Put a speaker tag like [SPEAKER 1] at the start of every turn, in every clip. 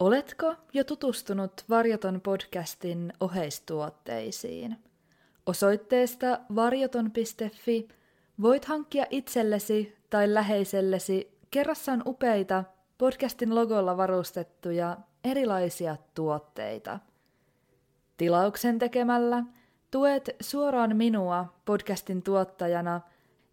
[SPEAKER 1] Oletko jo tutustunut Varjoton podcastin oheistuotteisiin? Osoitteesta varjoton.fi voit hankkia itsellesi tai läheisellesi kerrassaan upeita podcastin logolla varustettuja erilaisia tuotteita. Tilauksen tekemällä tuet suoraan minua podcastin tuottajana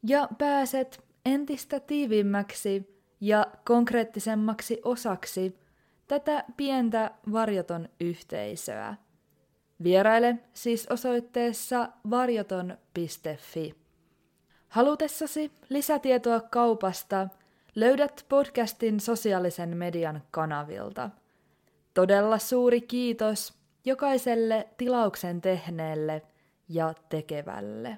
[SPEAKER 1] ja pääset entistä tiiviimmäksi ja konkreettisemmaksi osaksi – tätä pientä varjoton yhteisöä. Vieraile siis osoitteessa varjoton.fi. Halutessasi lisätietoa kaupasta löydät podcastin sosiaalisen median kanavilta. Todella suuri kiitos jokaiselle tilauksen tehneelle ja tekevälle.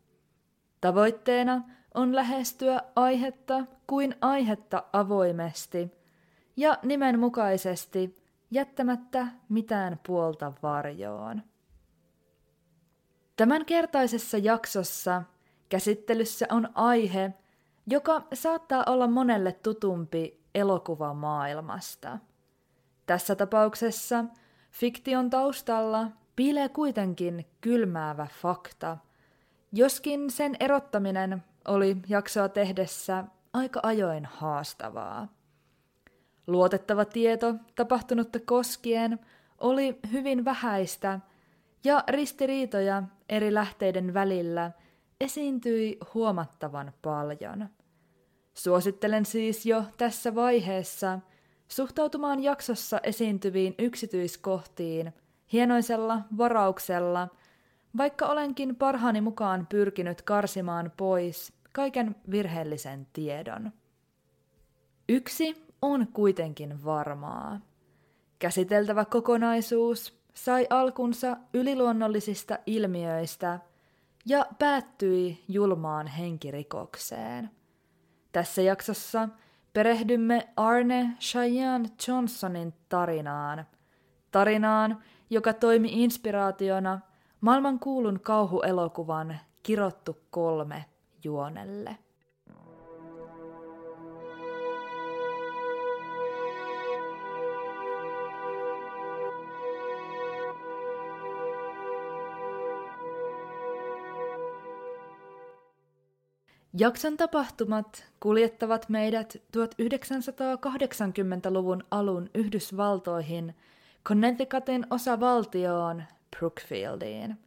[SPEAKER 1] Tavoitteena on lähestyä aihetta kuin aihetta avoimesti ja nimenmukaisesti jättämättä mitään puolta varjoon. Tämän kertaisessa jaksossa käsittelyssä on aihe, joka saattaa olla monelle tutumpi elokuvamaailmasta. Tässä tapauksessa fiktion taustalla piilee kuitenkin kylmäävä fakta – Joskin sen erottaminen oli jaksoa tehdessä aika ajoin haastavaa. Luotettava tieto tapahtunutta koskien oli hyvin vähäistä ja ristiriitoja eri lähteiden välillä esiintyi huomattavan paljon. Suosittelen siis jo tässä vaiheessa suhtautumaan jaksossa esiintyviin yksityiskohtiin hienoisella varauksella – vaikka olenkin parhaani mukaan pyrkinyt karsimaan pois kaiken virheellisen tiedon. Yksi on kuitenkin varmaa. Käsiteltävä kokonaisuus sai alkunsa yliluonnollisista ilmiöistä ja päättyi julmaan henkirikokseen. Tässä jaksossa perehdymme Arne Cheyenne Johnsonin tarinaan. Tarinaan, joka toimi inspiraationa – maailman kuulun kauhuelokuvan Kirottu kolme juonelle. Jakson tapahtumat kuljettavat meidät 1980-luvun alun Yhdysvaltoihin, Connecticutin osavaltioon Brookfieldiin.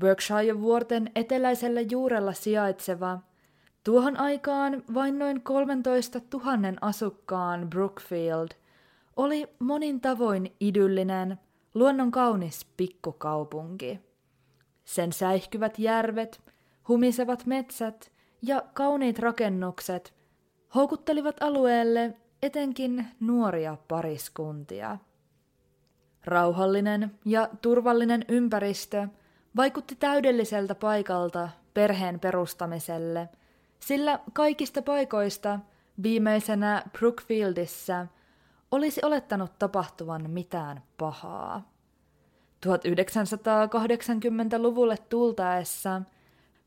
[SPEAKER 1] Berkshire-vuorten eteläisellä juurella sijaitseva, tuohon aikaan vain noin 13 000 asukkaan Brookfield oli monin tavoin idyllinen, luonnon kaunis pikkukaupunki. Sen säihkyvät järvet, humisevat metsät ja kauniit rakennukset houkuttelivat alueelle etenkin nuoria pariskuntia. Rauhallinen ja turvallinen ympäristö vaikutti täydelliseltä paikalta perheen perustamiselle, sillä kaikista paikoista viimeisenä Brookfieldissä olisi olettanut tapahtuvan mitään pahaa. 1980-luvulle tultaessa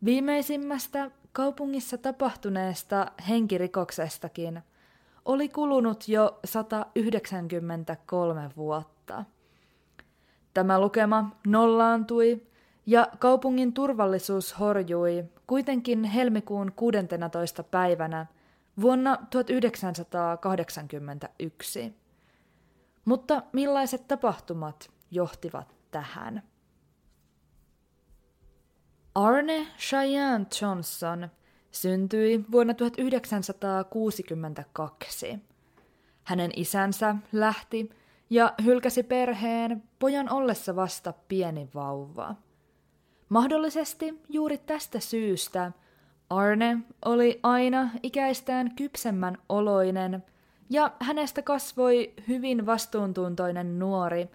[SPEAKER 1] viimeisimmästä kaupungissa tapahtuneesta henkirikoksestakin oli kulunut jo 193 vuotta. Tämä lukema nollaantui ja kaupungin turvallisuus horjui kuitenkin helmikuun 16. päivänä vuonna 1981. Mutta millaiset tapahtumat johtivat tähän? Arne Cheyenne Johnson syntyi vuonna 1962. Hänen isänsä lähti ja hylkäsi perheen pojan ollessa vasta pieni vauva. Mahdollisesti juuri tästä syystä Arne oli aina ikäistään kypsemmän oloinen ja hänestä kasvoi hyvin vastuuntuntoinen nuori,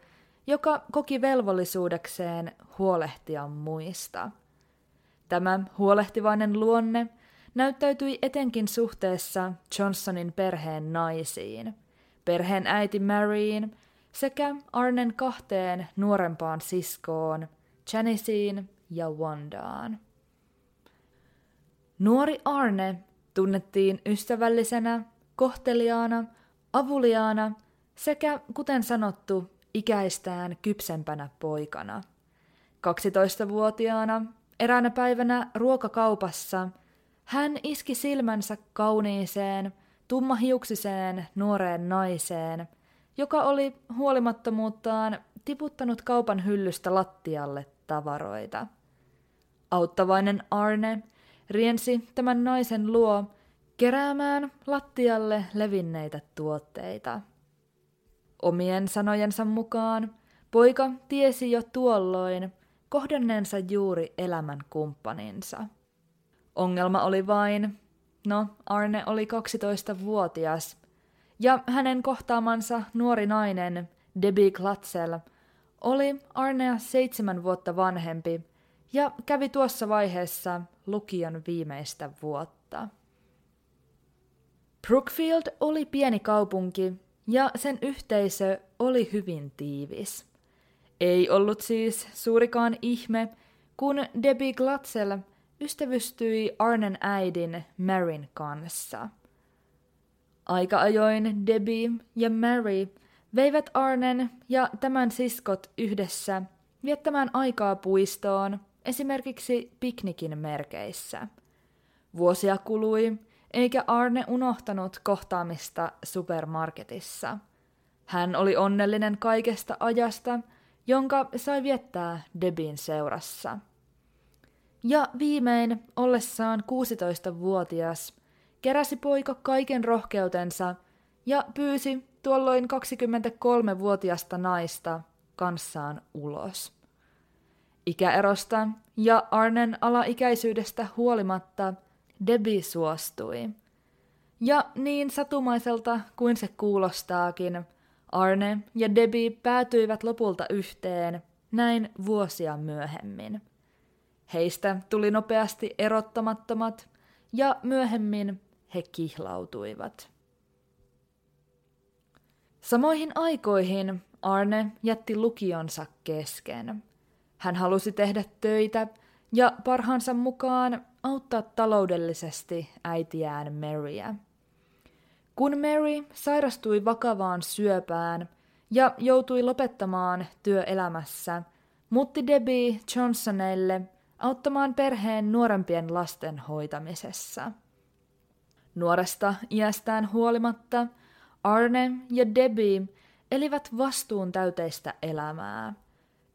[SPEAKER 1] joka koki velvollisuudekseen huolehtia muista. Tämä huolehtivainen luonne näyttäytyi etenkin suhteessa Johnsonin perheen naisiin, perheen äiti Maryin sekä Arnen kahteen nuorempaan siskoon, Janiceen ja Wandaan. Nuori Arne tunnettiin ystävällisenä, kohteliaana, avuliaana sekä, kuten sanottu, ikäistään kypsempänä poikana. 12-vuotiaana eräänä päivänä ruokakaupassa hän iski silmänsä kauniiseen, tummahiuksiseen nuoreen naiseen, joka oli huolimattomuuttaan tiputtanut kaupan hyllystä lattialle tavaroita. Auttavainen Arne riensi tämän naisen luo keräämään lattialle levinneitä tuotteita. Omien sanojensa mukaan poika tiesi jo tuolloin kohdanneensa juuri elämän kumppaninsa. Ongelma oli vain, no Arne oli 12-vuotias, ja hänen kohtaamansa nuori nainen, Debbie Klatsel, oli Arnea seitsemän vuotta vanhempi ja kävi tuossa vaiheessa lukion viimeistä vuotta. Brookfield oli pieni kaupunki ja sen yhteisö oli hyvin tiivis. Ei ollut siis suurikaan ihme, kun Debbie Glatzel ystävystyi Arnen äidin Maryn kanssa. Aika ajoin Debbie ja Mary veivät Arnen ja tämän siskot yhdessä viettämään aikaa puistoon, esimerkiksi piknikin merkeissä. Vuosia kului, eikä Arne unohtanut kohtaamista supermarketissa. Hän oli onnellinen kaikesta ajasta, jonka sai viettää Debin seurassa. Ja viimein, ollessaan 16-vuotias, keräsi poika kaiken rohkeutensa ja pyysi tuolloin 23-vuotiasta naista kanssaan ulos. Ikäerosta ja Arnen alaikäisyydestä huolimatta Debbie suostui. Ja niin satumaiselta kuin se kuulostaakin, Arne ja Debbie päätyivät lopulta yhteen, näin vuosia myöhemmin. Heistä tuli nopeasti erottamattomat ja myöhemmin he kihlautuivat. Samoihin aikoihin Arne jätti lukionsa kesken. Hän halusi tehdä töitä ja parhaansa mukaan auttaa taloudellisesti äitiään Maryä. Kun Mary sairastui vakavaan syöpään ja joutui lopettamaan työelämässä, muutti Debbie Johnsonelle auttamaan perheen nuorempien lasten hoitamisessa. Nuoresta iästään huolimatta Arne ja Debbie elivät vastuun täyteistä elämää.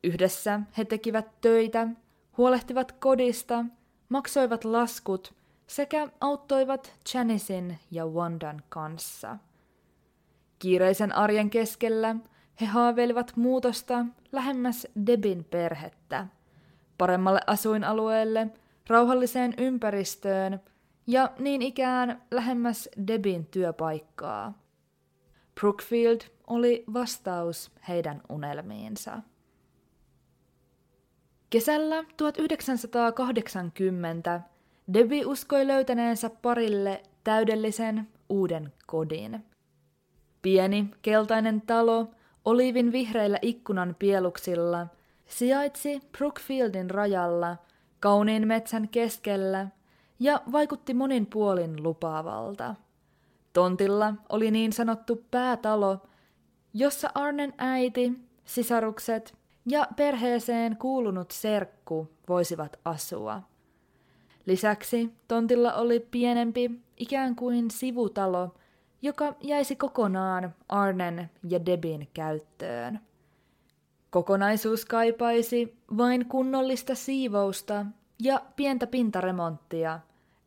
[SPEAKER 1] Yhdessä he tekivät töitä, huolehtivat kodista, maksoivat laskut sekä auttoivat Janicein ja Wandan kanssa. Kiireisen arjen keskellä he haaveilivat muutosta lähemmäs Debin perhettä, paremmalle asuinalueelle, rauhalliseen ympäristöön ja niin ikään lähemmäs Debin työpaikkaa. Brookfield oli vastaus heidän unelmiinsa. Kesällä 1980 Debbie uskoi löytäneensä parille täydellisen uuden kodin. Pieni, keltainen talo olivin vihreillä ikkunan pieluksilla sijaitsi Brookfieldin rajalla, kauniin metsän keskellä ja vaikutti monin puolin lupaavalta. Tontilla oli niin sanottu päätalo, jossa Arnen äiti, sisarukset ja perheeseen kuulunut serkku voisivat asua. Lisäksi tontilla oli pienempi, ikään kuin sivutalo, joka jäisi kokonaan Arnen ja Debin käyttöön. Kokonaisuus kaipaisi vain kunnollista siivousta ja pientä pintaremonttia.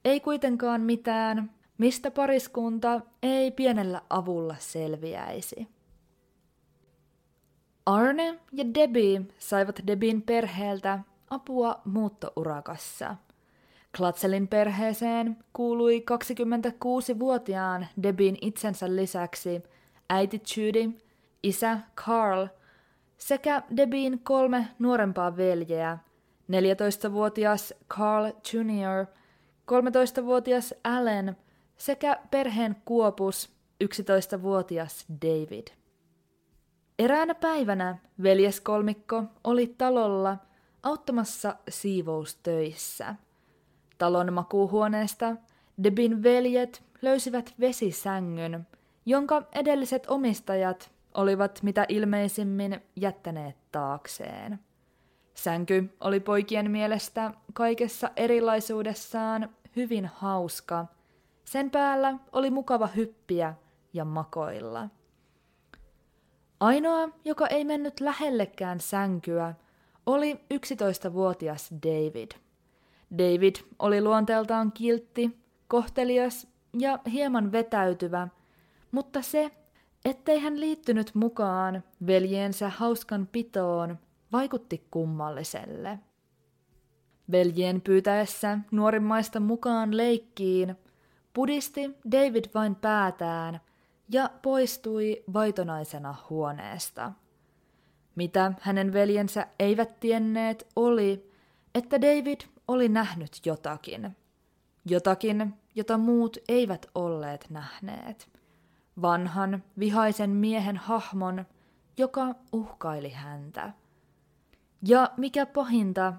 [SPEAKER 1] Ei kuitenkaan mitään, mistä pariskunta ei pienellä avulla selviäisi. Arne ja Debbie saivat Debin perheeltä apua muuttourakassa. Klatselin perheeseen kuului 26-vuotiaan Debin itsensä lisäksi äiti Judy, isä Carl sekä Debin kolme nuorempaa veljeä, 14-vuotias Carl Jr., 13-vuotias Allen sekä perheen kuopus 11-vuotias David. Eräänä päivänä veljeskolmikko oli talolla auttamassa siivoustöissä. Talon makuuhuoneesta Debin veljet löysivät vesisängyn, jonka edelliset omistajat olivat mitä ilmeisimmin jättäneet taakseen. Sänky oli poikien mielestä kaikessa erilaisuudessaan hyvin hauska. Sen päällä oli mukava hyppiä ja makoilla. Ainoa, joka ei mennyt lähellekään sänkyä, oli 11-vuotias David. David oli luonteeltaan kiltti, kohtelias ja hieman vetäytyvä, mutta se, ettei hän liittynyt mukaan veljeensä hauskan pitoon, vaikutti kummalliselle. Veljien pyytäessä nuorimmaista mukaan leikkiin, pudisti David vain päätään ja poistui vaitonaisena huoneesta. Mitä hänen veljensä eivät tienneet oli, että David oli nähnyt jotakin. Jotakin, jota muut eivät olleet nähneet. Vanhan, vihaisen miehen hahmon, joka uhkaili häntä. Ja mikä pahinta,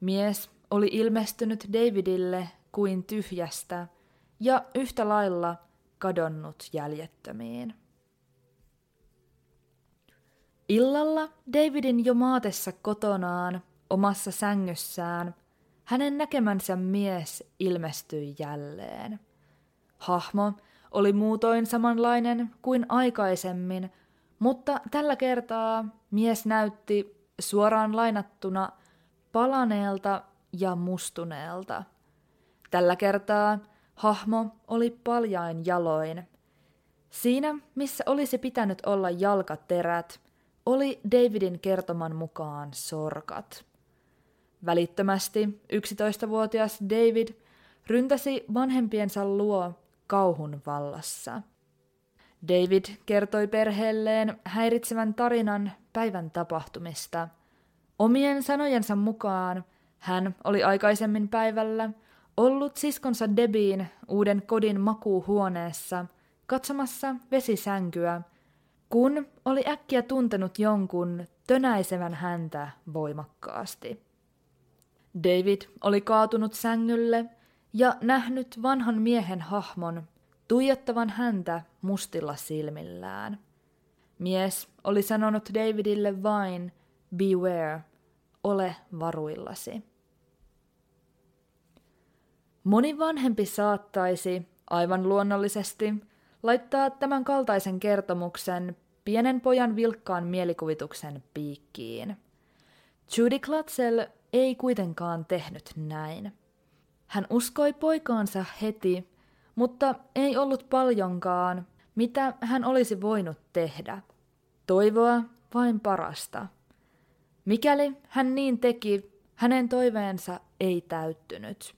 [SPEAKER 1] mies oli ilmestynyt Davidille kuin tyhjästä ja yhtä lailla kadonnut jäljettömiin. Illalla Davidin jo maatessa kotonaan, omassa sängyssään, hänen näkemänsä mies ilmestyi jälleen. Hahmo oli muutoin samanlainen kuin aikaisemmin, mutta tällä kertaa mies näytti suoraan lainattuna palaneelta ja mustuneelta. Tällä kertaa hahmo oli paljain jaloin. Siinä, missä olisi pitänyt olla jalkaterät, oli Davidin kertoman mukaan sorkat. Välittömästi 11-vuotias David ryntäsi vanhempiensa luo kauhun vallassa. David kertoi perheelleen häiritsevän tarinan päivän tapahtumista. Omien sanojensa mukaan hän oli aikaisemmin päivällä ollut siskonsa Debiin uuden kodin makuuhuoneessa katsomassa vesisänkyä, kun oli äkkiä tuntenut jonkun tönäisevän häntä voimakkaasti. David oli kaatunut sängylle ja nähnyt vanhan miehen hahmon tuijottavan häntä mustilla silmillään. Mies oli sanonut Davidille vain, beware, ole varuillasi. Moni vanhempi saattaisi, aivan luonnollisesti, laittaa tämän kaltaisen kertomuksen pienen pojan vilkkaan mielikuvituksen piikkiin. Judy Klatzel ei kuitenkaan tehnyt näin. Hän uskoi poikaansa heti, mutta ei ollut paljonkaan, mitä hän olisi voinut tehdä. Toivoa vain parasta. Mikäli hän niin teki, hänen toiveensa ei täyttynyt.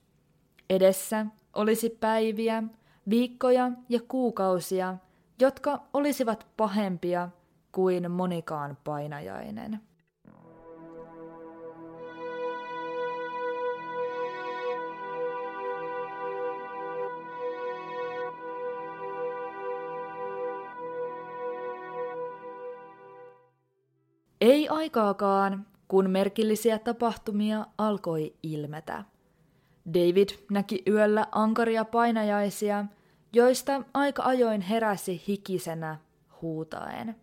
[SPEAKER 1] Edessä olisi päiviä, viikkoja ja kuukausia, jotka olisivat pahempia kuin monikaan painajainen. Ei aikaakaan, kun merkillisiä tapahtumia alkoi ilmetä. David näki yöllä ankaria painajaisia, joista aika ajoin heräsi hikisenä huutaen.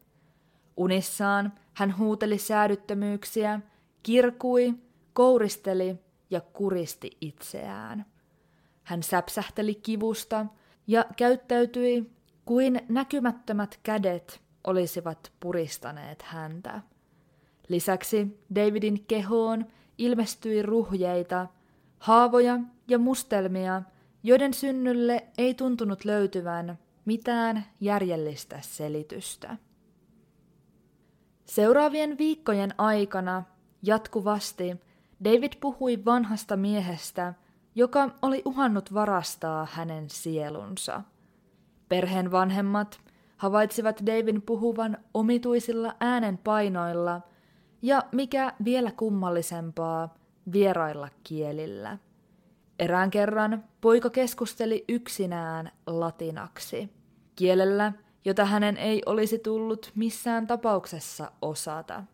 [SPEAKER 1] Unissaan hän huuteli säädyttömyyksiä, kirkui, kouristeli ja kuristi itseään. Hän säpsähteli kivusta ja käyttäytyi kuin näkymättömät kädet olisivat puristaneet häntä. Lisäksi Davidin kehoon ilmestyi ruhjeita, haavoja ja mustelmia, joiden synnylle ei tuntunut löytyvän mitään järjellistä selitystä. Seuraavien viikkojen aikana jatkuvasti David puhui vanhasta miehestä, joka oli uhannut varastaa hänen sielunsa. Perheen vanhemmat havaitsivat Davin puhuvan omituisilla äänenpainoilla ja mikä vielä kummallisempaa, vierailla kielillä. Erään kerran poika keskusteli yksinään latinaksi, kielellä, jota hänen ei olisi tullut missään tapauksessa osata.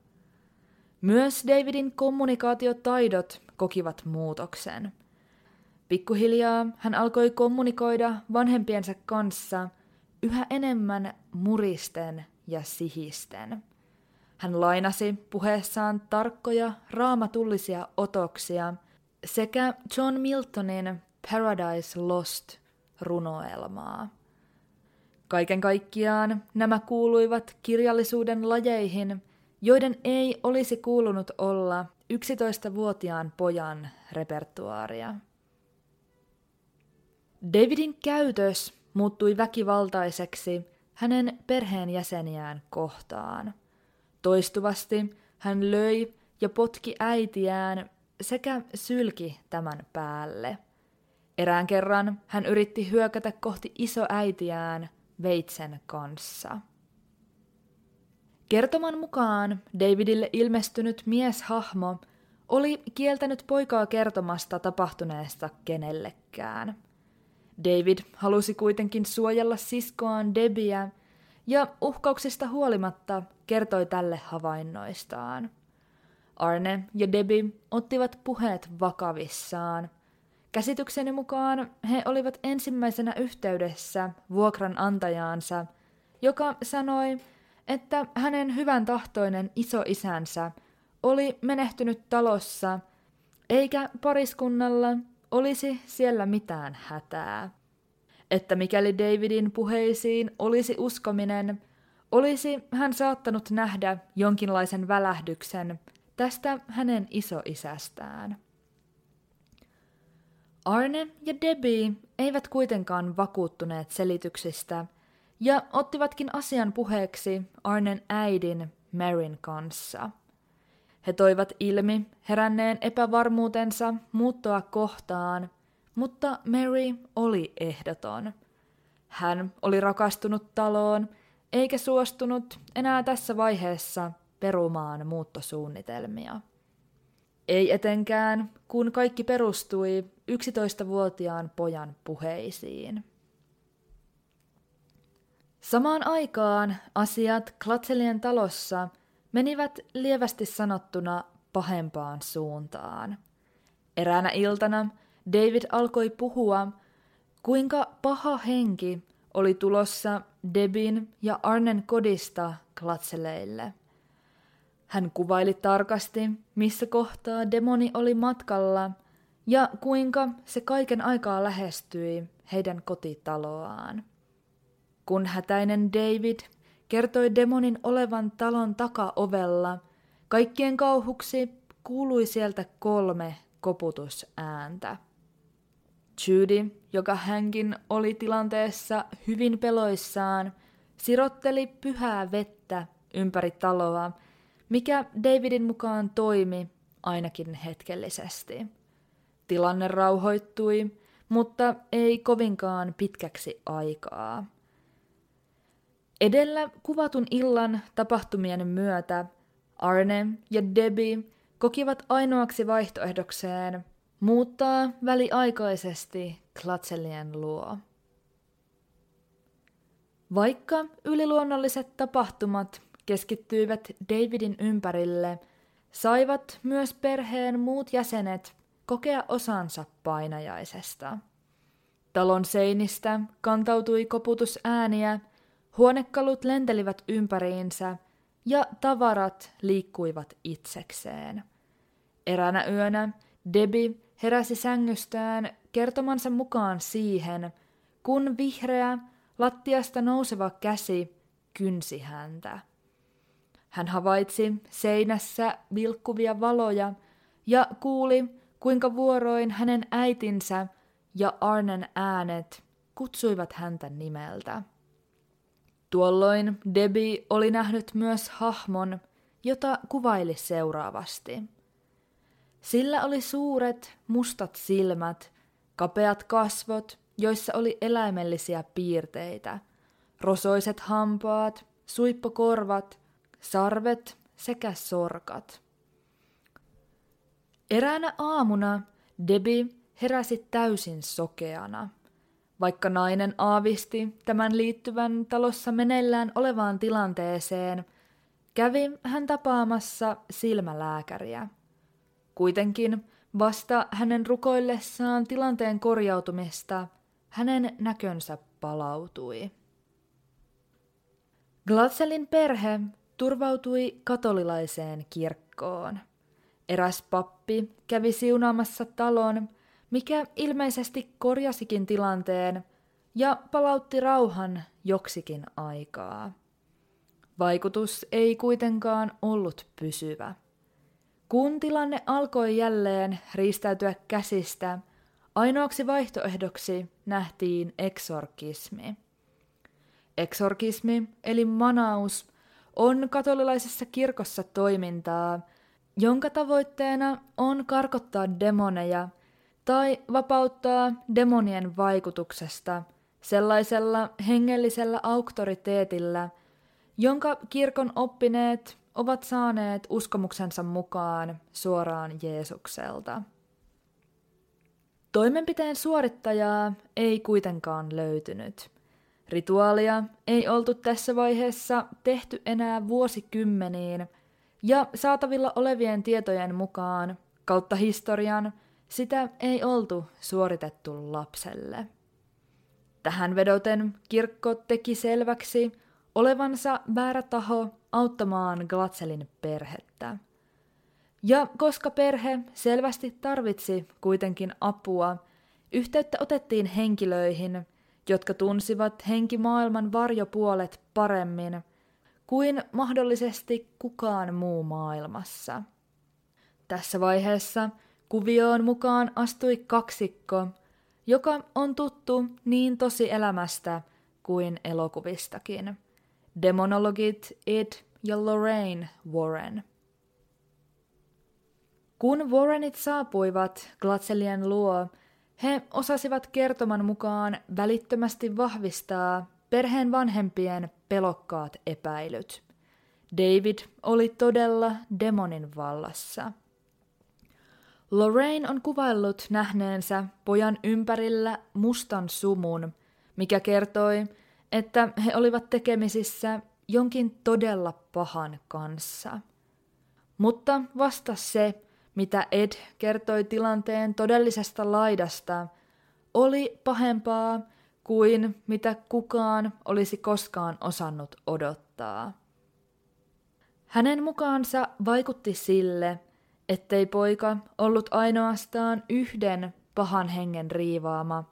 [SPEAKER 1] Myös Davidin kommunikaatiotaidot kokivat muutoksen. Pikkuhiljaa hän alkoi kommunikoida vanhempiensa kanssa yhä enemmän muristen ja sihisten. Hän lainasi puheessaan tarkkoja raamatullisia otoksia sekä John Miltonin Paradise Lost runoelmaa. Kaiken kaikkiaan nämä kuuluivat kirjallisuuden lajeihin, joiden ei olisi kuulunut olla 11-vuotiaan pojan repertuaaria. Davidin käytös muuttui väkivaltaiseksi hänen perheenjäseniään kohtaan. Toistuvasti hän löi ja potki äitiään sekä sylki tämän päälle. Erään kerran hän yritti hyökätä kohti isoäitiään veitsen kanssa. Kertoman mukaan Davidille ilmestynyt mieshahmo oli kieltänyt poikaa kertomasta tapahtuneesta kenellekään. David halusi kuitenkin suojella siskoaan Debiä ja uhkauksista huolimatta kertoi tälle havainnoistaan. Arne ja Debbie ottivat puheet vakavissaan. Käsitykseni mukaan he olivat ensimmäisenä yhteydessä vuokranantajaansa, joka sanoi, että hänen hyvän tahtoinen isoisänsä oli menehtynyt talossa, eikä pariskunnalla olisi siellä mitään hätää. Että mikäli Davidin puheisiin olisi uskominen, olisi hän saattanut nähdä jonkinlaisen välähdyksen tästä hänen isoisästään. Arne ja Debbie eivät kuitenkaan vakuuttuneet selityksistä ja ottivatkin asian puheeksi Arnen äidin Marin kanssa. He toivat ilmi heränneen epävarmuutensa muuttoa kohtaan, mutta Mary oli ehdoton. Hän oli rakastunut taloon, eikä suostunut enää tässä vaiheessa perumaan muuttosuunnitelmia. Ei etenkään, kun kaikki perustui 11-vuotiaan pojan puheisiin. Samaan aikaan asiat Klatselien talossa menivät lievästi sanottuna pahempaan suuntaan. Eräänä iltana David alkoi puhua, kuinka paha henki oli tulossa Debin ja Arnen kodista Klatseleille. Hän kuvaili tarkasti, missä kohtaa demoni oli matkalla ja kuinka se kaiken aikaa lähestyi heidän kotitaloaan. Kun hätäinen David kertoi demonin olevan talon takaovella, kaikkien kauhuksi kuului sieltä kolme koputusääntä. Judy, joka hänkin oli tilanteessa hyvin peloissaan, sirotteli pyhää vettä ympäri taloa, mikä Davidin mukaan toimi ainakin hetkellisesti. Tilanne rauhoittui, mutta ei kovinkaan pitkäksi aikaa. Edellä kuvatun illan tapahtumien myötä Arne ja Debbie kokivat ainoaksi vaihtoehdokseen muuttaa väliaikaisesti Klatselien luo. Vaikka yliluonnolliset tapahtumat keskittyivät Davidin ympärille, saivat myös perheen muut jäsenet kokea osansa painajaisesta. Talon seinistä kantautui koputusääniä, huonekalut lentelivät ympäriinsä ja tavarat liikkuivat itsekseen. Eräänä yönä Debbie heräsi sängystään kertomansa mukaan siihen, kun vihreä, lattiasta nouseva käsi kynsi häntä. Hän havaitsi seinässä vilkkuvia valoja ja kuuli, kuinka vuoroin hänen äitinsä ja Arnen äänet kutsuivat häntä nimeltä. Tuolloin Debbie oli nähnyt myös hahmon, jota kuvaili seuraavasti. Sillä oli suuret, mustat silmät, kapeat kasvot, joissa oli eläimellisiä piirteitä, rosoiset hampaat, suippokorvat, sarvet sekä sorkat. Eräänä aamuna Debbie heräsi täysin sokeana. Vaikka nainen aavisti tämän liittyvän talossa meneillään olevaan tilanteeseen, kävi hän tapaamassa silmälääkäriä. Kuitenkin vasta hänen rukoillessaan tilanteen korjautumista hänen näkönsä palautui. Glatzelin perhe turvautui katolilaiseen kirkkoon. Eräs pappi kävi siunaamassa talon, mikä ilmeisesti korjasikin tilanteen ja palautti rauhan joksikin aikaa. Vaikutus ei kuitenkaan ollut pysyvä. Kun tilanne alkoi jälleen riistäytyä käsistä, ainoaksi vaihtoehdoksi nähtiin eksorkismi. Eksorkismi, eli manaus, on katolilaisessa kirkossa toimintaa, jonka tavoitteena on karkottaa demoneja tai vapauttaa demonien vaikutuksesta sellaisella hengellisellä auktoriteetillä, jonka kirkon oppineet ovat saaneet uskomuksensa mukaan suoraan Jeesukselta. Toimenpiteen suorittajaa ei kuitenkaan löytynyt. Rituaalia ei oltu tässä vaiheessa tehty enää vuosikymmeniin, ja saatavilla olevien tietojen mukaan kautta historian sitä ei oltu suoritettu lapselle. Tähän vedoten kirkko teki selväksi olevansa väärä taho auttamaan Glatzelin perhettä. Ja koska perhe selvästi tarvitsi kuitenkin apua, yhteyttä otettiin henkilöihin, jotka tunsivat henkimaailman varjopuolet paremmin kuin mahdollisesti kukaan muu maailmassa. Tässä vaiheessa kuvioon mukaan astui kaksikko, joka on tuttu niin tosi elämästä kuin elokuvistakin. Demonologit Ed ja Lorraine Warren. Kun Warrenit saapuivat Glatzelien luo, he osasivat kertoman mukaan välittömästi vahvistaa perheen vanhempien pelokkaat epäilyt. David oli todella demonin vallassa. Lorraine on kuvaillut nähneensä pojan ympärillä mustan sumun, mikä kertoi, että he olivat tekemisissä jonkin todella pahan kanssa. Mutta vasta se, mitä Ed kertoi tilanteen todellisesta laidasta, oli pahempaa kuin mitä kukaan olisi koskaan osannut odottaa. Hänen mukaansa vaikutti sille, ettei poika ollut ainoastaan yhden pahan hengen riivaama,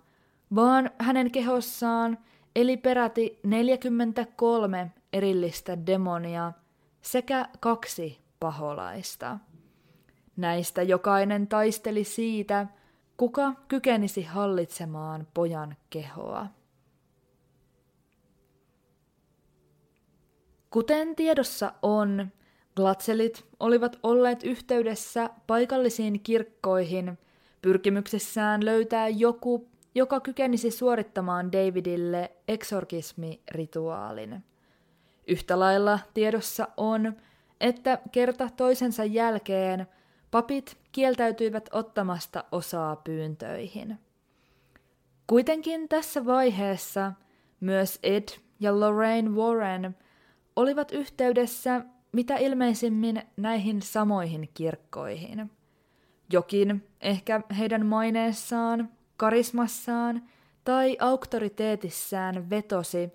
[SPEAKER 1] vaan hänen kehossaan eli peräti 43 erillistä demonia sekä kaksi paholaista. Näistä jokainen taisteli siitä, kuka kykenisi hallitsemaan pojan kehoa. Kuten tiedossa on, Glatzelit olivat olleet yhteydessä paikallisiin kirkkoihin pyrkimyksessään löytää joku, joka kykenisi suorittamaan Davidille eksorkismirituaalin. Yhtä lailla tiedossa on, että kerta toisensa jälkeen papit kieltäytyivät ottamasta osaa pyyntöihin. Kuitenkin tässä vaiheessa myös Ed ja Lorraine Warren olivat yhteydessä mitä ilmeisimmin näihin samoihin kirkkoihin. Jokin ehkä heidän maineessaan, karismassaan tai auktoriteetissään vetosi,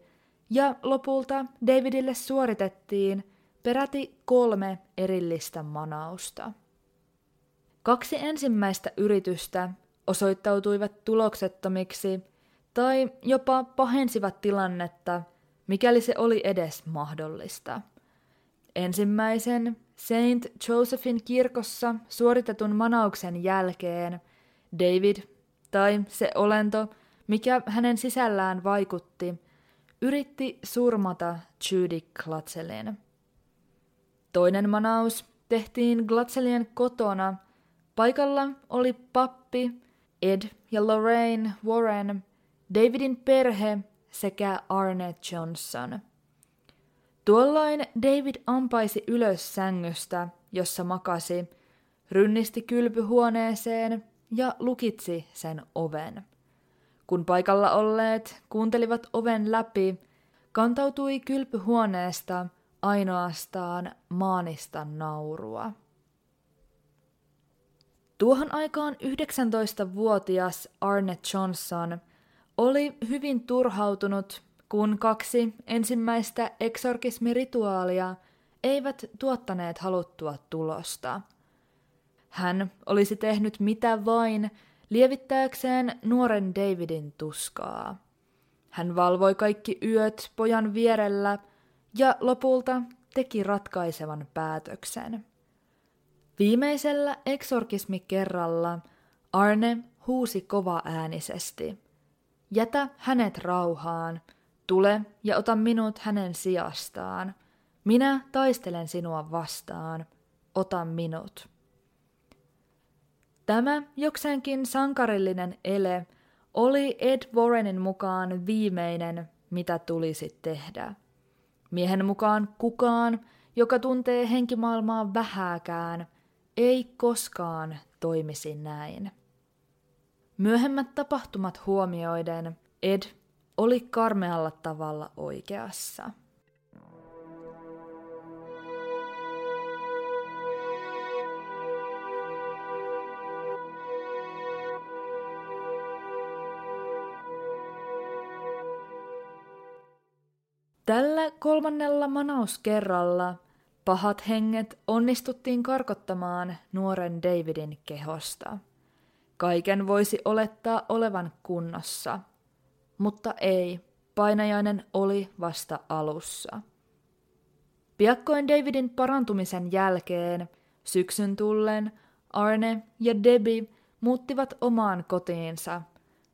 [SPEAKER 1] ja lopulta Davidille suoritettiin peräti kolme erillistä manausta. Kaksi ensimmäistä yritystä osoittautuivat tuloksettomiksi tai jopa pahensivat tilannetta, mikäli se oli edes mahdollista. Ensimmäisen Saint Josephin kirkossa suoritetun manauksen jälkeen David, tai se olento, mikä hänen sisällään vaikutti, yritti surmata Judy Glatzelin. Toinen manaus tehtiin Glatzelien kotona. Paikalla oli pappi, Ed ja Lorraine Warren, Davidin perhe sekä Arne Johnson. Tuolloin David ampaisi ylös sängystä, jossa makasi, rynnisti kylpyhuoneeseen ja lukitsi sen oven. Kun paikalla olleet kuuntelivat oven läpi, kantautui kylpyhuoneesta ainoastaan maanista naurua. Tuohon aikaan 19-vuotias Arne Johnson oli hyvin turhautunut, kun kaksi ensimmäistä eksorkismirituaalia eivät tuottaneet haluttua tulosta. Hän olisi tehnyt mitä vain lievittääkseen nuoren Davidin tuskaa. Hän valvoi kaikki yöt pojan vierellä ja lopulta teki ratkaisevan päätöksen. Viimeisellä eksorkismikerralla Arne huusi kova äänisesti. Jätä hänet rauhaan, tule ja ota minut hänen sijastaan. Minä taistelen sinua vastaan, ota minut. Tämä jokseenkin sankarillinen ele oli Ed Warrenin mukaan viimeinen, mitä tulisi tehdä. Miehen mukaan kukaan, joka tuntee henkimaailmaa vähääkään, ei koskaan toimisi näin. Myöhemmät tapahtumat huomioiden Ed oli karmealla tavalla oikeassa. Tällä kolmannella manauskerralla pahat henget onnistuttiin karkottamaan nuoren Davidin kehosta. Kaiken voisi olettaa olevan kunnossa, mutta ei, painajainen oli vasta alussa. Piakkoin Davidin parantumisen jälkeen, syksyn tullen, Arne ja Debbie muuttivat omaan kotiinsa,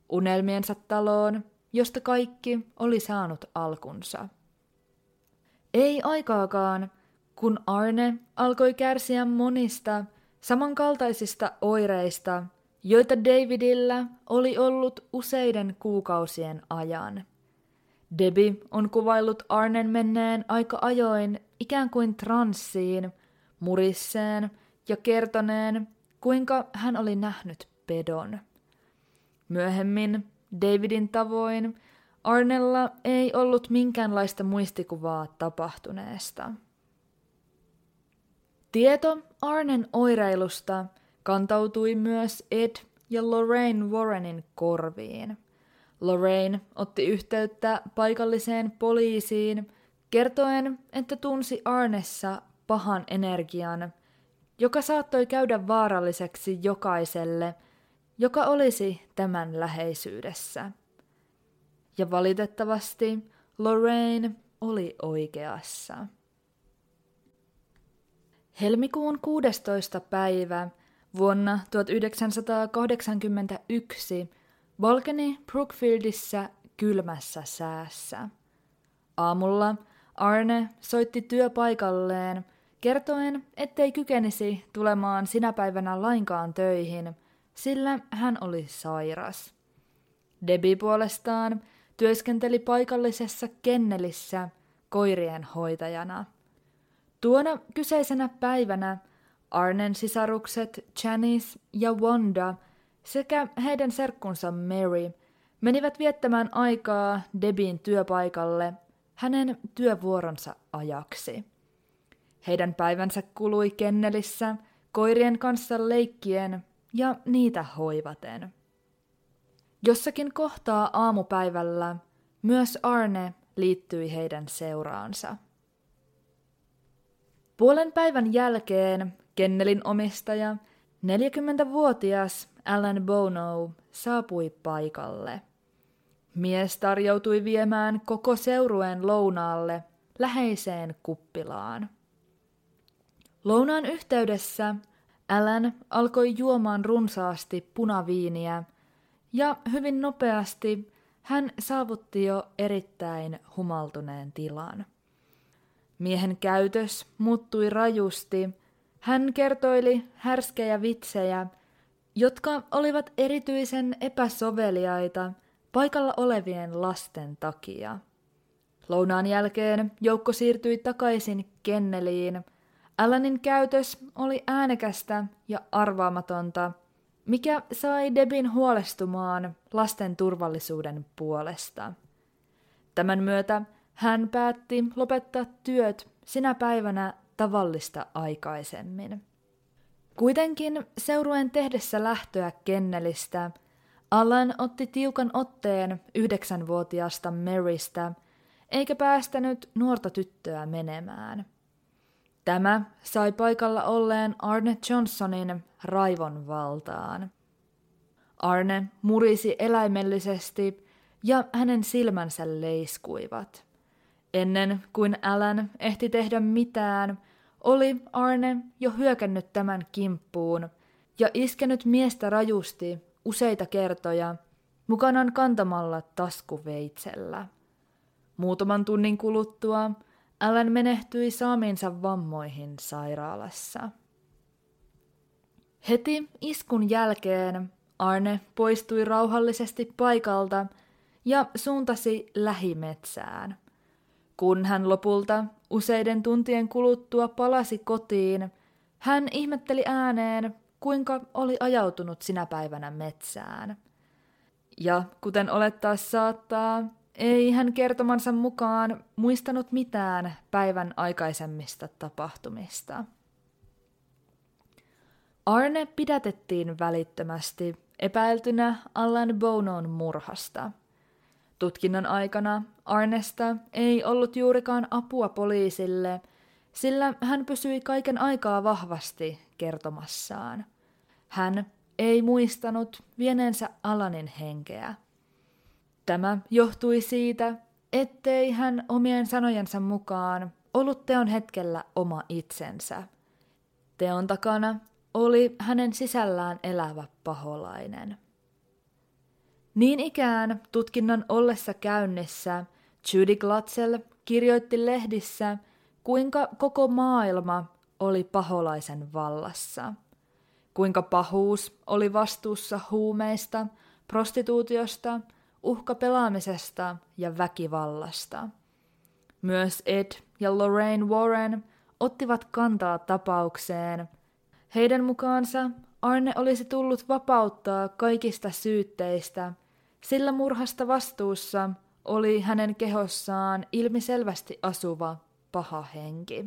[SPEAKER 1] unelmiensa taloon, josta kaikki oli saanut alkunsa. Ei aikaakaan, kun Arne alkoi kärsiä monista samankaltaisista oireista, joita Davidillä oli ollut useiden kuukausien ajan. Debbie on kuvaillut Arnen menneen aika ajoin ikään kuin transsiin, murisseen ja kertoneen, kuinka hän oli nähnyt pedon. Myöhemmin Davidin tavoin Arnella ei ollut minkäänlaista muistikuvaa tapahtuneesta. Tieto Arnen oireilusta kantautui myös Ed ja Lorraine Warrenin korviin. Lorraine otti yhteyttä paikalliseen poliisiin kertoen, että tunsi Arnessa pahan energian, joka saattoi käydä vaaralliseksi jokaiselle, joka olisi tämän läheisyydessä. Ja valitettavasti Lorraine oli oikeassa. Helmikuun 16. päivä vuonna 1981 valkeni Brookfieldissä kylmässä säässä. Aamulla Arne soitti työpaikalleen kertoen, ettei kykenisi tulemaan sinä päivänä lainkaan töihin, sillä hän oli sairas. Debbie puolestaan työskenteli paikallisessa kennelissä koirien hoitajana. Tuona kyseisenä päivänä Arnen sisarukset Janice ja Wanda sekä heidän serkkunsa Mary menivät viettämään aikaa Debin työpaikalle hänen työvuoronsa ajaksi. Heidän päivänsä kului kennelissä koirien kanssa leikkien ja niitä hoivaten. Jossakin kohtaa aamupäivällä myös Arne liittyi heidän seuraansa. Puolen päivän jälkeen kennelin omistaja, 40-vuotias Alan Bono, saapui paikalle. Mies tarjoutui viemään koko seurueen lounaalle läheiseen kuppilaan. Lounaan yhteydessä Alan alkoi juomaan runsaasti punaviiniä ja hyvin nopeasti hän saavutti jo erittäin humaltuneen tilan. Miehen käytös muuttui rajusti. Hän kertoili härskejä vitsejä, jotka olivat erityisen epäsoveliaita paikalla olevien lasten takia. Lounaan jälkeen joukko siirtyi takaisin kenneliin. Alanin käytös oli äänekästä ja arvaamatonta, mikä sai Debin huolestumaan lasten turvallisuuden puolesta. Tämän myötä hän päätti lopettaa työt sinä päivänä tavallista aikaisemmin. Kuitenkin seuruen tehdessä lähtöä kennelistä, Alan otti tiukan otteen yhdeksänvuotiaasta Marystä, eikä päästänyt nuorta tyttöä menemään. Tämä sai paikalla olleen Arne Johnsonin raivon valtaan. Arne murisi eläimellisesti ja hänen silmänsä leiskuivat. Ennen kuin Alan ehti tehdä mitään, oli Arne jo hyökännyt tämän kimppuun ja iskenyt miestä rajusti useita kertoja mukanaan kantamalla taskuveitsellä. Muutaman tunnin kuluttua Alan menehtyi saamiinsa vammoihin sairaalassa. Heti iskun jälkeen Arne poistui rauhallisesti paikalta ja suuntasi lähimetsään – kun hän lopulta useiden tuntien kuluttua palasi kotiin, hän ihmetteli ääneen, kuinka oli ajautunut sinä päivänä metsään. Ja kuten olettaa saattaa, ei hän kertomansa mukaan muistanut mitään päivän aikaisemmista tapahtumista. Arne pidätettiin välittömästi epäiltynä Allan Bonon murhasta – Tutkinnon aikana Arnesta ei ollut juurikaan apua poliisille, sillä hän pysyi kaiken aikaa vahvasti kertomassaan. Hän ei muistanut vienensä Alanin henkeä. Tämä johtui siitä, ettei hän omien sanojensa mukaan ollut teon hetkellä oma itsensä. Teon takana oli hänen sisällään elävä paholainen. Niin ikään tutkinnan ollessa käynnissä Judy Glatzel kirjoitti lehdissä, kuinka koko maailma oli paholaisen vallassa. Kuinka pahuus oli vastuussa huumeista, prostituutiosta, uhkapelaamisesta ja väkivallasta. Myös Ed ja Lorraine Warren ottivat kantaa tapaukseen. Heidän mukaansa Arne olisi tullut vapauttaa kaikista syytteistä – sillä murhasta vastuussa oli hänen kehossaan ilmiselvästi asuva paha henki.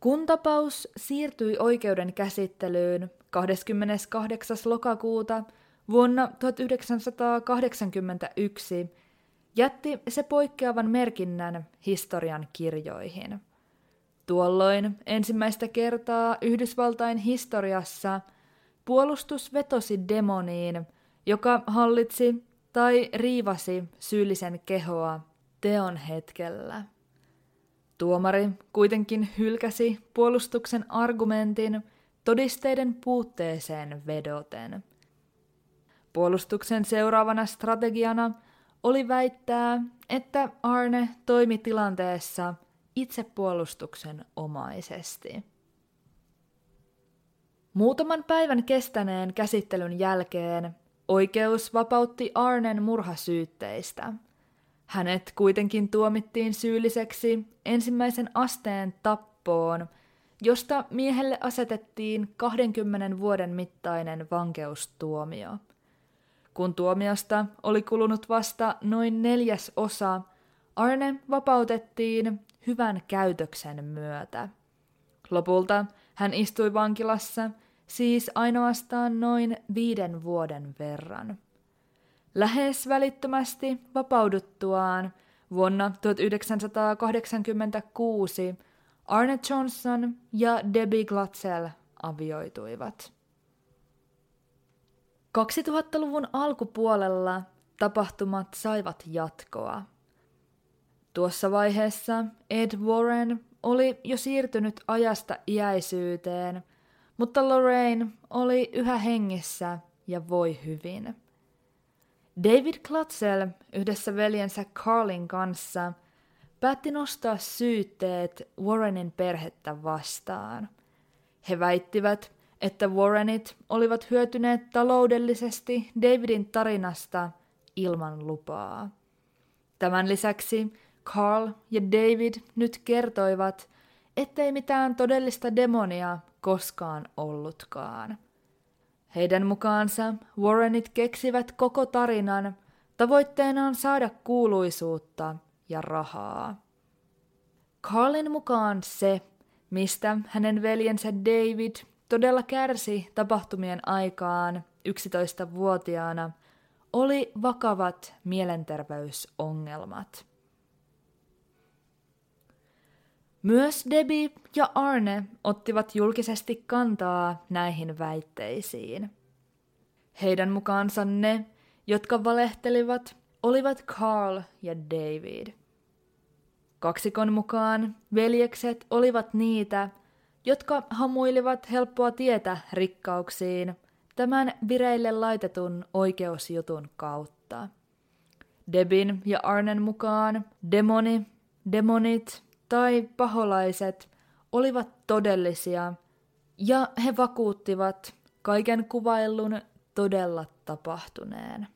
[SPEAKER 1] Kun tapaus siirtyi oikeuden käsittelyyn 28. lokakuuta vuonna 1981, jätti se poikkeavan merkinnän historian kirjoihin. Tuolloin ensimmäistä kertaa Yhdysvaltain historiassa – Puolustus vetosi demoniin, joka hallitsi tai riivasi syyllisen kehoa teon hetkellä. Tuomari kuitenkin hylkäsi puolustuksen argumentin todisteiden puutteeseen vedoten. Puolustuksen seuraavana strategiana oli väittää, että Arne toimi tilanteessa itsepuolustuksen omaisesti. Muutaman päivän kestäneen käsittelyn jälkeen oikeus vapautti Arnen murhasyytteistä. Hänet kuitenkin tuomittiin syylliseksi ensimmäisen asteen tappoon, josta miehelle asetettiin 20 vuoden mittainen vankeustuomio. Kun tuomiosta oli kulunut vasta noin neljäs osa, Arne vapautettiin hyvän käytöksen myötä. Lopulta hän istui vankilassa siis ainoastaan noin viiden vuoden verran. Lähes välittömästi vapauduttuaan vuonna 1986 Arne Johnson ja Debbie Glatzel avioituivat. 2000-luvun alkupuolella tapahtumat saivat jatkoa. Tuossa vaiheessa Ed Warren oli jo siirtynyt ajasta iäisyyteen, mutta Lorraine oli yhä hengissä ja voi hyvin. David Klutzel yhdessä veljensä Carlin kanssa päätti nostaa syytteet Warrenin perhettä vastaan. He väittivät, että Warrenit olivat hyötyneet taloudellisesti Davidin tarinasta ilman lupaa. Tämän lisäksi Carl ja David nyt kertoivat, ettei mitään todellista demonia koskaan ollutkaan. Heidän mukaansa Warrenit keksivät koko tarinan tavoitteenaan saada kuuluisuutta ja rahaa. Carlin mukaan se, mistä hänen veljensä David todella kärsi tapahtumien aikaan 11-vuotiaana, oli vakavat mielenterveysongelmat. Myös Debbie ja Arne ottivat julkisesti kantaa näihin väitteisiin. Heidän mukaansa ne, jotka valehtelivat, olivat Carl ja David. Kaksikon mukaan veljekset olivat niitä, jotka hamuilivat helppoa tietä rikkauksiin tämän vireille laitetun oikeusjutun kautta. Debin ja Arnen mukaan demoni, demonit tai paholaiset olivat todellisia ja he vakuuttivat kaiken kuvaillun todella tapahtuneen.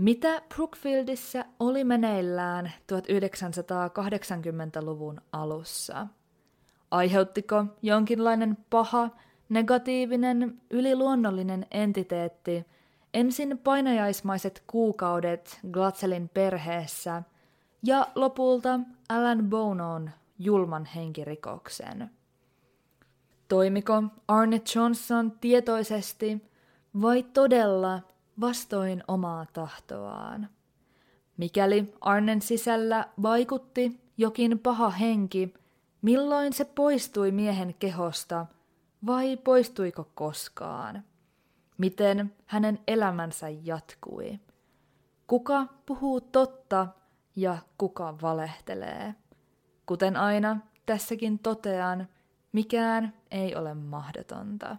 [SPEAKER 1] Mitä Brookfieldissä oli meneillään 1980-luvun alussa? Aiheuttiko jonkinlainen paha, negatiivinen, yliluonnollinen entiteetti ensin painajaismaiset kuukaudet Glatzelin perheessä ja lopulta Alan Bonon julman henkirikoksen? Toimiko Arne Johnson tietoisesti vai todella vastoin omaa tahtoaan? Mikäli Arnen sisällä vaikutti jokin paha henki, Milloin se poistui miehen kehosta vai poistuiko koskaan? Miten hänen elämänsä jatkui? Kuka puhuu totta ja kuka valehtelee? Kuten aina, tässäkin totean, mikään ei ole mahdotonta.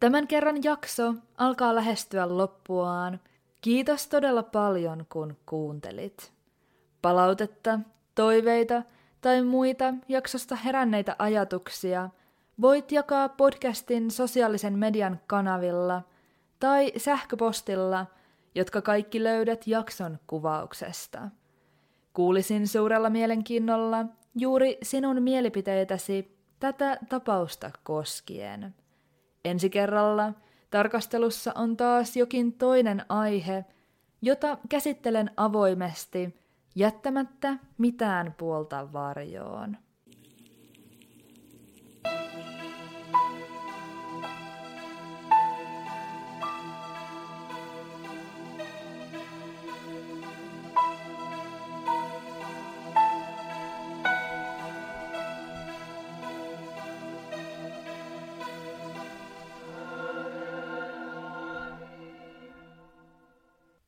[SPEAKER 1] Tämän kerran jakso alkaa lähestyä loppuaan. Kiitos todella paljon, kun kuuntelit. Palautetta toiveita tai muita jaksosta heränneitä ajatuksia voit jakaa podcastin sosiaalisen median kanavilla tai sähköpostilla, jotka kaikki löydät jakson kuvauksesta. Kuulisin suurella mielenkiinnolla juuri sinun mielipiteitäsi tätä tapausta koskien. Ensi kerralla tarkastelussa on taas jokin toinen aihe, jota käsittelen avoimesti – jättämättä mitään puolta varjoon.